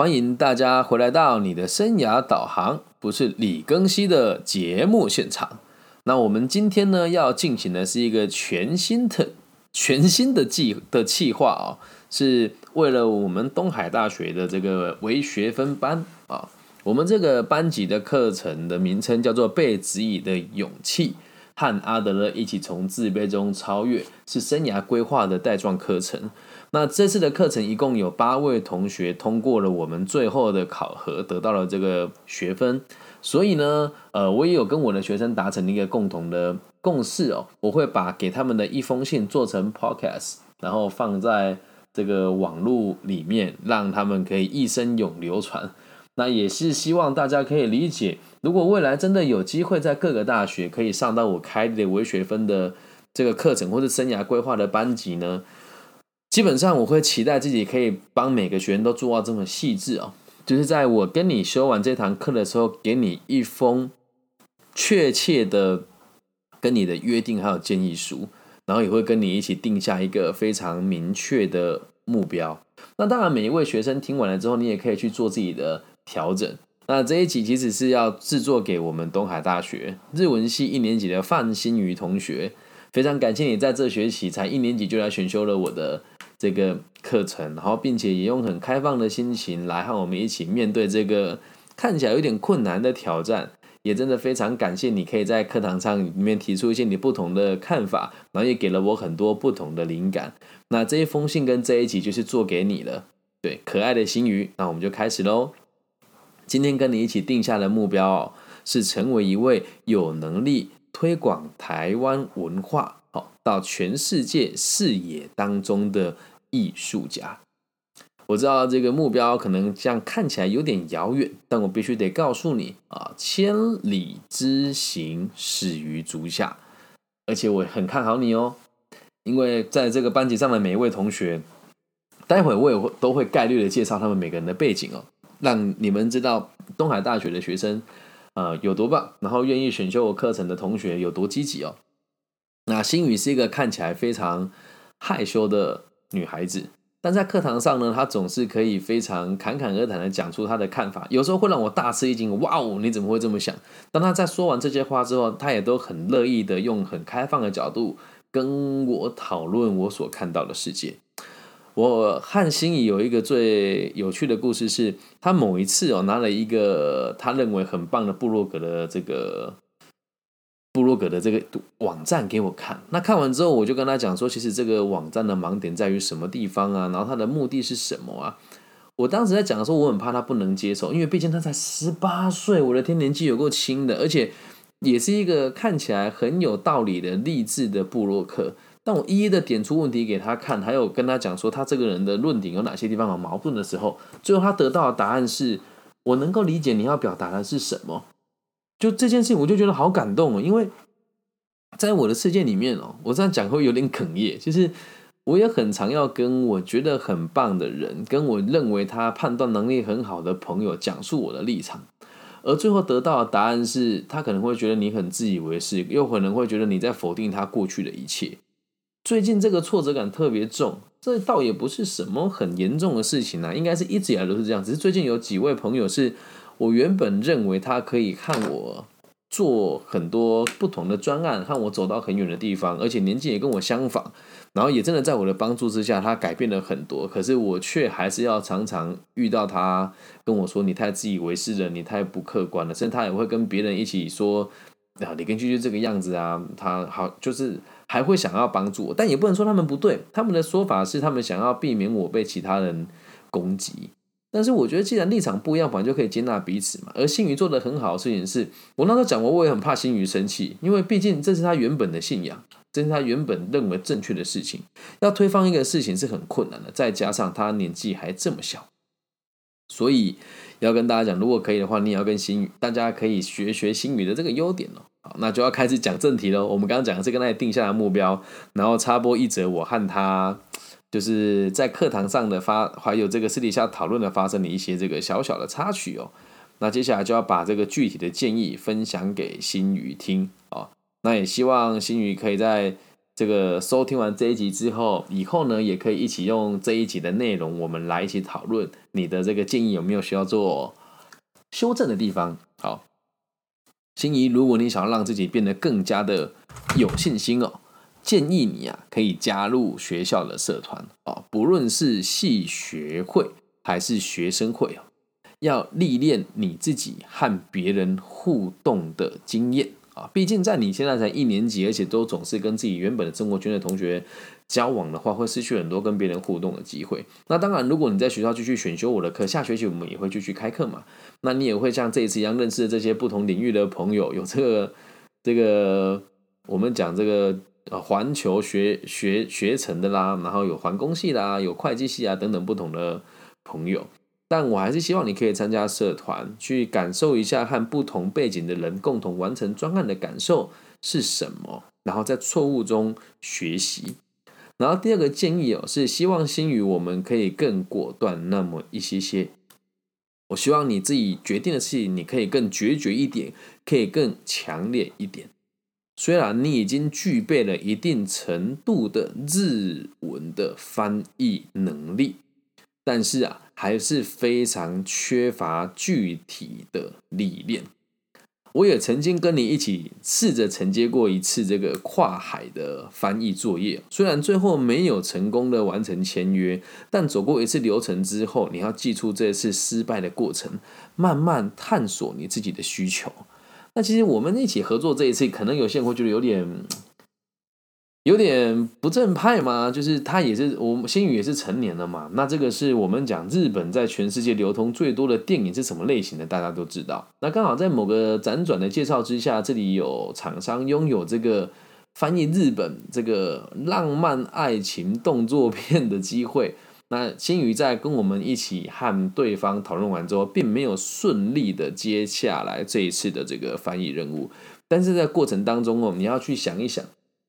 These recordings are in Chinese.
欢迎大家回来到你的生涯导航，不是李庚希的节目现场。那我们今天呢要进行的是一个全新的、全新的计的计划啊，是为了我们东海大学的这个微学分班啊。我们这个班级的课程的名称叫做《被指引的勇气》，和阿德勒一起从自卑中超越，是生涯规划的带状课程。那这次的课程一共有八位同学通过了我们最后的考核，得到了这个学分。所以呢，呃，我也有跟我的学生达成一个共同的共识哦，我会把给他们的一封信做成 podcast，然后放在这个网络里面，让他们可以一生永流传。那也是希望大家可以理解，如果未来真的有机会在各个大学可以上到我开的微学分的这个课程，或者生涯规划的班级呢，基本上我会期待自己可以帮每个学员都做到这么细致哦。就是在我跟你修完这堂课的时候，给你一封确切的跟你的约定还有建议书，然后也会跟你一起定下一个非常明确的目标。那当然，每一位学生听完了之后，你也可以去做自己的。调整。那这一集其实是要制作给我们东海大学日文系一年级的范新宇同学。非常感谢你在这学期才一年级就来选修了我的这个课程，然后并且也用很开放的心情来和我们一起面对这个看起来有点困难的挑战。也真的非常感谢你可以在课堂上里面提出一些你不同的看法，然后也给了我很多不同的灵感。那这一封信跟这一集就是做给你了。对，可爱的新鱼，那我们就开始喽。今天跟你一起定下的目标哦是成为一位有能力推广台湾文化，好到全世界视野当中的艺术家。我知道这个目标可能这样看起来有点遥远，但我必须得告诉你啊，千里之行始于足下，而且我很看好你哦，因为在这个班级上的每一位同学，待会我也会都会概率的介绍他们每个人的背景哦。让你们知道东海大学的学生，呃，有多棒，然后愿意选修我课程的同学有多积极哦。那新宇是一个看起来非常害羞的女孩子，但在课堂上呢，她总是可以非常侃侃而谈的讲出她的看法，有时候会让我大吃一惊。哇哦，你怎么会这么想？当她在说完这些话之后，她也都很乐意的用很开放的角度跟我讨论我所看到的世界。我和心仪有一个最有趣的故事，是他某一次哦拿了一个他认为很棒的布洛格的这个部落格的这个网站给我看。那看完之后，我就跟他讲说，其实这个网站的盲点在于什么地方啊？然后他的目的是什么啊？我当时在讲的时候，我很怕他不能接受，因为毕竟他才十八岁，我的天，年纪有够轻的，而且也是一个看起来很有道理的励志的部落客。但我一一的点出问题给他看，还有跟他讲说他这个人的论点有哪些地方有矛盾的时候，最后他得到的答案是我能够理解你要表达的是什么。就这件事情，我就觉得好感动哦，因为在我的世界里面哦，我这样讲会有点哽咽。其实我也很常要跟我觉得很棒的人，跟我认为他判断能力很好的朋友讲述我的立场，而最后得到的答案是他可能会觉得你很自以为是，又可能会觉得你在否定他过去的一切。最近这个挫折感特别重，这倒也不是什么很严重的事情啊，应该是一直以来都是这样。只是最近有几位朋友是我原本认为他可以看我做很多不同的专案，看我走到很远的地方，而且年纪也跟我相仿，然后也真的在我的帮助之下，他改变了很多。可是我却还是要常常遇到他跟我说：“你太自以为是了，你太不客观了。”甚至他也会跟别人一起说：“啊，你跟居居这个样子啊，他好就是。”还会想要帮助我，但也不能说他们不对。他们的说法是，他们想要避免我被其他人攻击。但是我觉得，既然立场不一样，反正就可以接纳彼此嘛。而新宇做的很好的事情是，我那时候讲过，我也很怕新宇生气，因为毕竟这是他原本的信仰，这是他原本认为正确的事情。要推翻一个事情是很困难的，再加上他年纪还这么小，所以要跟大家讲，如果可以的话，你也要跟新宇，大家可以学学新宇的这个优点哦。好，那就要开始讲正题喽。我们刚刚讲的是跟他定下的目标，然后插播一则我和他就是在课堂上的发，还有这个私底下讨论的发生的一些这个小小的插曲哦。那接下来就要把这个具体的建议分享给新宇听啊。那也希望新宇可以在这个收听完这一集之后，以后呢也可以一起用这一集的内容，我们来一起讨论你的这个建议有没有需要做修正的地方。好，心仪，如果你想要让自己变得更加的有信心哦，建议你啊可以加入学校的社团啊，不论是系学会还是学生会哦。要历练你自己和别人互动的经验啊！毕竟在你现在才一年级，而且都总是跟自己原本的生活圈的同学交往的话，会失去很多跟别人互动的机会。那当然，如果你在学校继续选修我的课，下学期我们也会继续开课嘛。那你也会像这一次一样认识这些不同领域的朋友，有这个这个我们讲这个呃环球学学学程的啦，然后有环工系啦，有会计系啊等等不同的朋友。但我还是希望你可以参加社团，去感受一下和不同背景的人共同完成专案的感受是什么，然后在错误中学习。然后第二个建议哦，是希望新宇我们可以更果断那么一些些。我希望你自己决定的事情，你可以更决绝一点，可以更强烈一点。虽然你已经具备了一定程度的日文的翻译能力。但是啊，还是非常缺乏具体的历练。我也曾经跟你一起试着承接过一次这个跨海的翻译作业，虽然最后没有成功的完成签约，但走过一次流程之后，你要记住这次失败的过程，慢慢探索你自己的需求。那其实我们一起合作这一次，可能有些人会觉得有点。有点不正派嘛，就是他也是我们新宇也是成年了嘛。那这个是我们讲日本在全世界流通最多的电影是什么类型的，大家都知道。那刚好在某个辗转的介绍之下，这里有厂商拥有这个翻译日本这个浪漫爱情动作片的机会。那新宇在跟我们一起和对方讨论完之后，并没有顺利的接下来这一次的这个翻译任务。但是在过程当中哦，你要去想一想。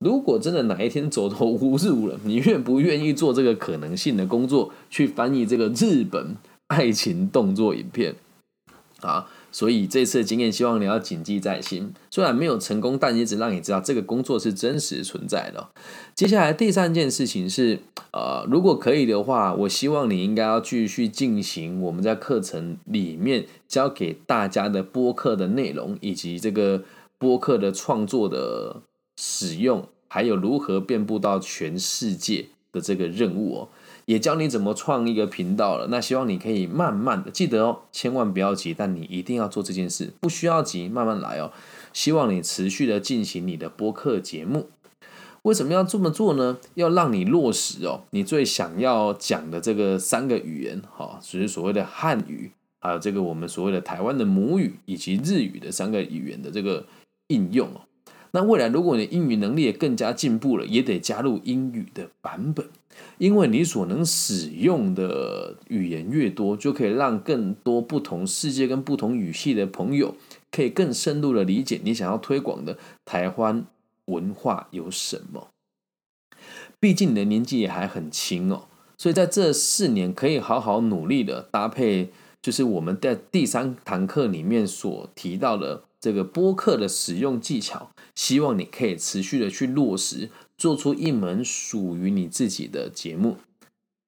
如果真的哪一天走投无路了，你愿不愿意做这个可能性的工作，去翻译这个日本爱情动作影片啊？所以这次的经验，希望你要谨记在心。虽然没有成功，但也只让你知道这个工作是真实存在的。接下来第三件事情是，呃，如果可以的话，我希望你应该要继续进行我们在课程里面教给大家的播客的内容，以及这个播客的创作的使用。还有如何遍布到全世界的这个任务哦，也教你怎么创一个频道了。那希望你可以慢慢的记得哦，千万不要急，但你一定要做这件事，不需要急，慢慢来哦。希望你持续的进行你的播客节目。为什么要这么做呢？要让你落实哦，你最想要讲的这个三个语言，哈，只是所谓的汉语，还有这个我们所谓的台湾的母语以及日语的三个语言的这个应用哦。那未来，如果你英语能力也更加进步了，也得加入英语的版本，因为你所能使用的语言越多，就可以让更多不同世界跟不同语系的朋友，可以更深入的理解你想要推广的台湾文化有什么。毕竟你的年纪也还很轻哦，所以在这四年可以好好努力的搭配，就是我们在第三堂课里面所提到的。这个播客的使用技巧，希望你可以持续的去落实，做出一门属于你自己的节目。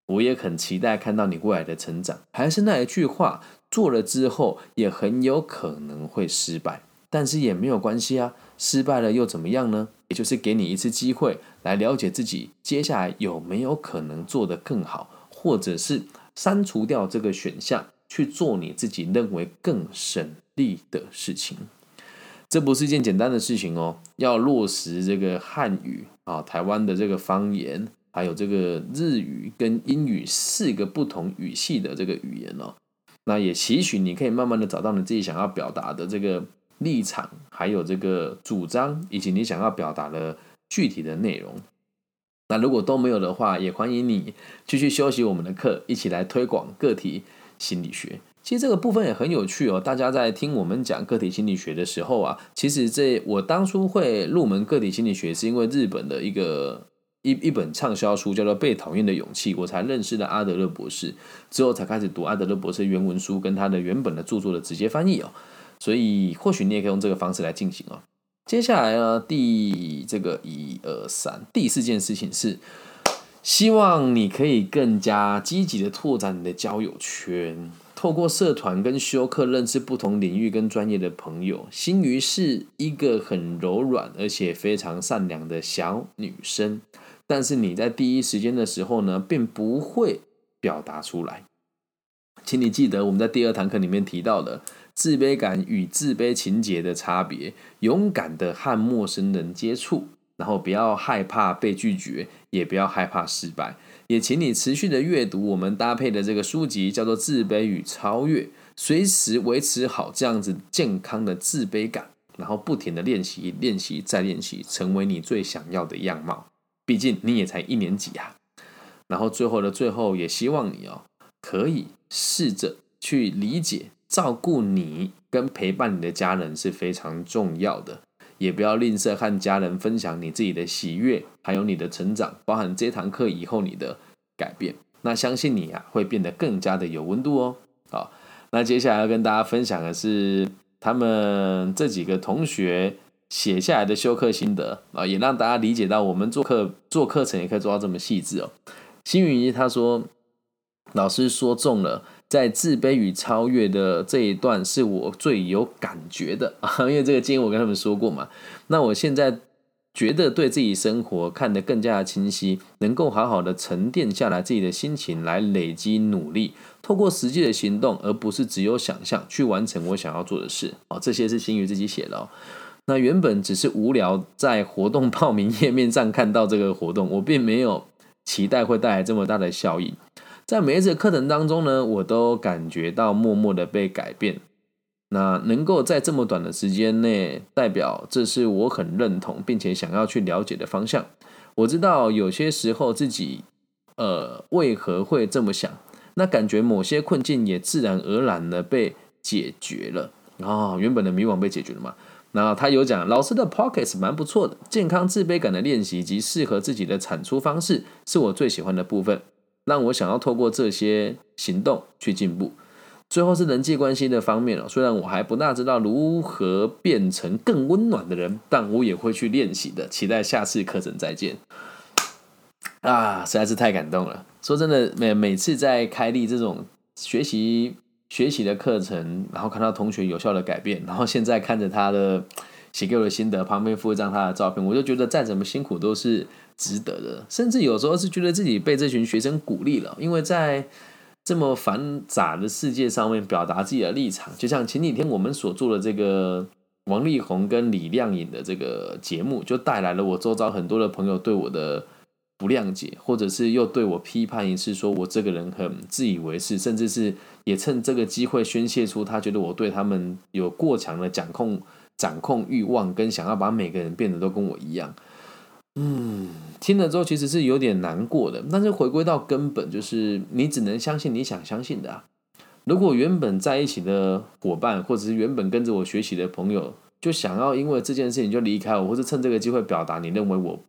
我也很期待看到你未来的成长。还是那一句话，做了之后也很有可能会失败，但是也没有关系啊，失败了又怎么样呢？也就是给你一次机会来了解自己，接下来有没有可能做得更好，或者是删除掉这个选项，去做你自己认为更省力的事情。这不是一件简单的事情哦，要落实这个汉语啊，台湾的这个方言，还有这个日语跟英语四个不同语系的这个语言哦。那也期许你可以慢慢的找到你自己想要表达的这个立场，还有这个主张，以及你想要表达的具体的内容。那如果都没有的话，也欢迎你继续休息我们的课，一起来推广个体心理学。其实这个部分也很有趣哦。大家在听我们讲个体心理学的时候啊，其实这我当初会入门个体心理学，是因为日本的一个一一本畅销书叫做《被讨厌的勇气》，我才认识了阿德勒博士，之后才开始读阿德勒博士原文书跟他的原本的著作的直接翻译哦。所以或许你也可以用这个方式来进行哦。接下来呢，第这个一二三，第四件事情是，希望你可以更加积极的拓展你的交友圈，透过社团跟修课认识不同领域跟专业的朋友。心鱼是一个很柔软而且非常善良的小女生，但是你在第一时间的时候呢，并不会表达出来。请你记得我们在第二堂课里面提到的。自卑感与自卑情节的差别，勇敢的和陌生人接触，然后不要害怕被拒绝，也不要害怕失败。也请你持续的阅读我们搭配的这个书籍，叫做《自卑与超越》，随时维持好这样子健康的自卑感，然后不停的练习、练习再练习，成为你最想要的样貌。毕竟你也才一年级啊。然后最后的最后，也希望你哦，可以试着去理解。照顾你跟陪伴你的家人是非常重要的，也不要吝啬和家人分享你自己的喜悦，还有你的成长，包含这堂课以后你的改变。那相信你啊，会变得更加的有温度哦。好，那接下来要跟大家分享的是他们这几个同学写下来的修课心得啊，也让大家理解到我们做课做课程也可以做到这么细致哦。新云一他说，老师说中了。在自卑与超越的这一段是我最有感觉的啊，因为这个经验我跟他们说过嘛。那我现在觉得对自己生活看得更加的清晰，能够好好的沉淀下来自己的心情，来累积努力，透过实际的行动，而不是只有想象去完成我想要做的事哦。这些是星宇自己写的哦。那原本只是无聊在活动报名页面上看到这个活动，我并没有期待会带来这么大的效益。在每一次课程当中呢，我都感觉到默默的被改变。那能够在这么短的时间内，代表这是我很认同并且想要去了解的方向。我知道有些时候自己，呃，为何会这么想？那感觉某些困境也自然而然的被解决了啊，原本的迷惘被解决了嘛。然后他有讲，老师的 pockets 蛮不错的，健康自卑感的练习及适合自己的产出方式，是我最喜欢的部分。让我想要透过这些行动去进步。最后是人际关系的方面了，虽然我还不大知道如何变成更温暖的人，但我也会去练习的。期待下次课程再见。啊，实在是太感动了。说真的，每每次在开立这种学习学习的课程，然后看到同学有效的改变，然后现在看着他的写给我的心得，旁边附一张他的照片，我就觉得再怎么辛苦都是。值得的，甚至有时候是觉得自己被这群学生鼓励了，因为在这么繁杂的世界上面表达自己的立场，就像前几天我们所做的这个王力宏跟李亮颖的这个节目，就带来了我周遭很多的朋友对我的不谅解，或者是又对我批判一次，说我这个人很自以为是，甚至是也趁这个机会宣泄出他觉得我对他们有过强的掌控、掌控欲望，跟想要把每个人变得都跟我一样。嗯，听了之后其实是有点难过的，但是回归到根本，就是你只能相信你想相信的啊。如果原本在一起的伙伴，或者是原本跟着我学习的朋友，就想要因为这件事情就离开我，或者趁这个机会表达你认为我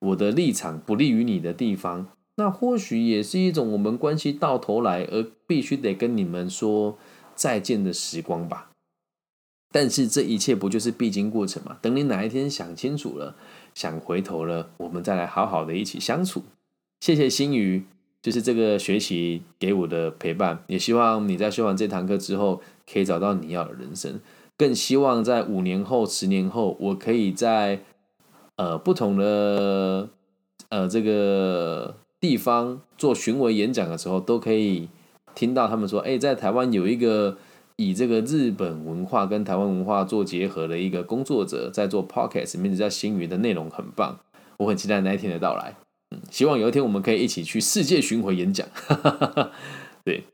我的立场不利于你的地方，那或许也是一种我们关系到头来而必须得跟你们说再见的时光吧。但是这一切不就是必经过程吗？等你哪一天想清楚了。想回头了，我们再来好好的一起相处。谢谢心宇，就是这个学习给我的陪伴。也希望你在学完这堂课之后，可以找到你要的人生。更希望在五年后、十年后，我可以在呃不同的呃这个地方做巡回演讲的时候，都可以听到他们说：“哎，在台湾有一个。”以这个日本文化跟台湾文化做结合的一个工作者，在做 podcast，名字叫星云的内容很棒，我很期待那一天的到来。嗯，希望有一天我们可以一起去世界巡回演讲。对，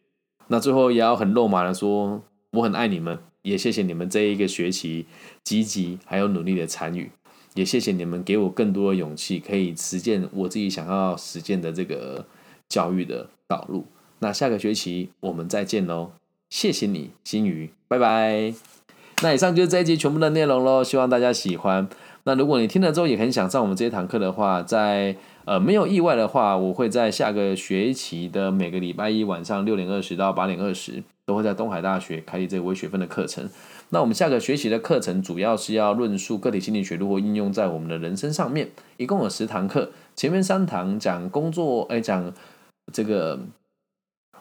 那最后也要很肉麻的说，我很爱你们，也谢谢你们这一个学期积极还有努力的参与，也谢谢你们给我更多的勇气，可以实践我自己想要实践的这个教育的道路。那下个学期我们再见喽。谢谢你，新宇，拜拜。那以上就是这一集全部的内容喽，希望大家喜欢。那如果你听了之后也很想上我们这一堂课的话，在呃没有意外的话，我会在下个学期的每个礼拜一晚上六点二十到八点二十，都会在东海大学开立这个微学分的课程。那我们下个学期的课程主要是要论述个体心理学如何应用在我们的人生上面，一共有十堂课，前面三堂讲工作，哎，讲这个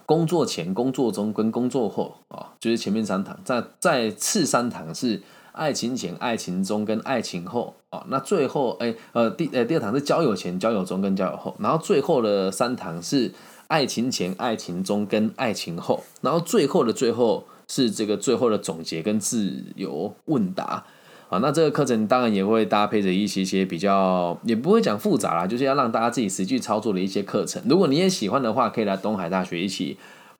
工作前、工作中跟工作后啊，就是前面三堂，在在次三堂是爱情前、爱情中跟爱情后啊，那最后哎呃第呃第二堂是交友前、交友中跟交友后，然后最后的三堂是爱情前、爱情中跟爱情后，然后最后的最后。是这个最后的总结跟自由问答啊，那这个课程当然也会搭配着一些些比较，也不会讲复杂啦，就是要让大家自己实际操作的一些课程。如果你也喜欢的话，可以来东海大学一起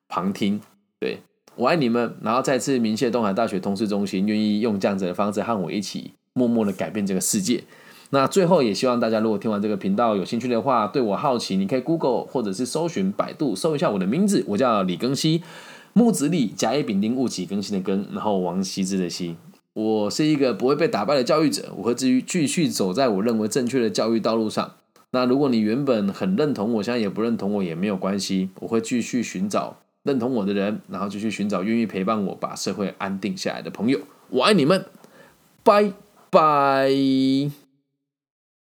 旁听。对我爱你们，然后再次鸣谢东海大学通识中心愿意用这样子的方式和我一起默默的改变这个世界。那最后也希望大家如果听完这个频道有兴趣的话，对我好奇，你可以 Google 或者是搜寻百度搜一下我的名字，我叫李庚希。木子李，甲乙丙丁戊己庚辛的庚，然后王羲之的羲。我是一个不会被打败的教育者，我会至于继续走在我认为正确的教育道路上。那如果你原本很认同我，现在也不认同我也没有关系，我会继续寻找认同我的人，然后继续寻找愿意陪伴我把社会安定下来的朋友。我爱你们，拜拜。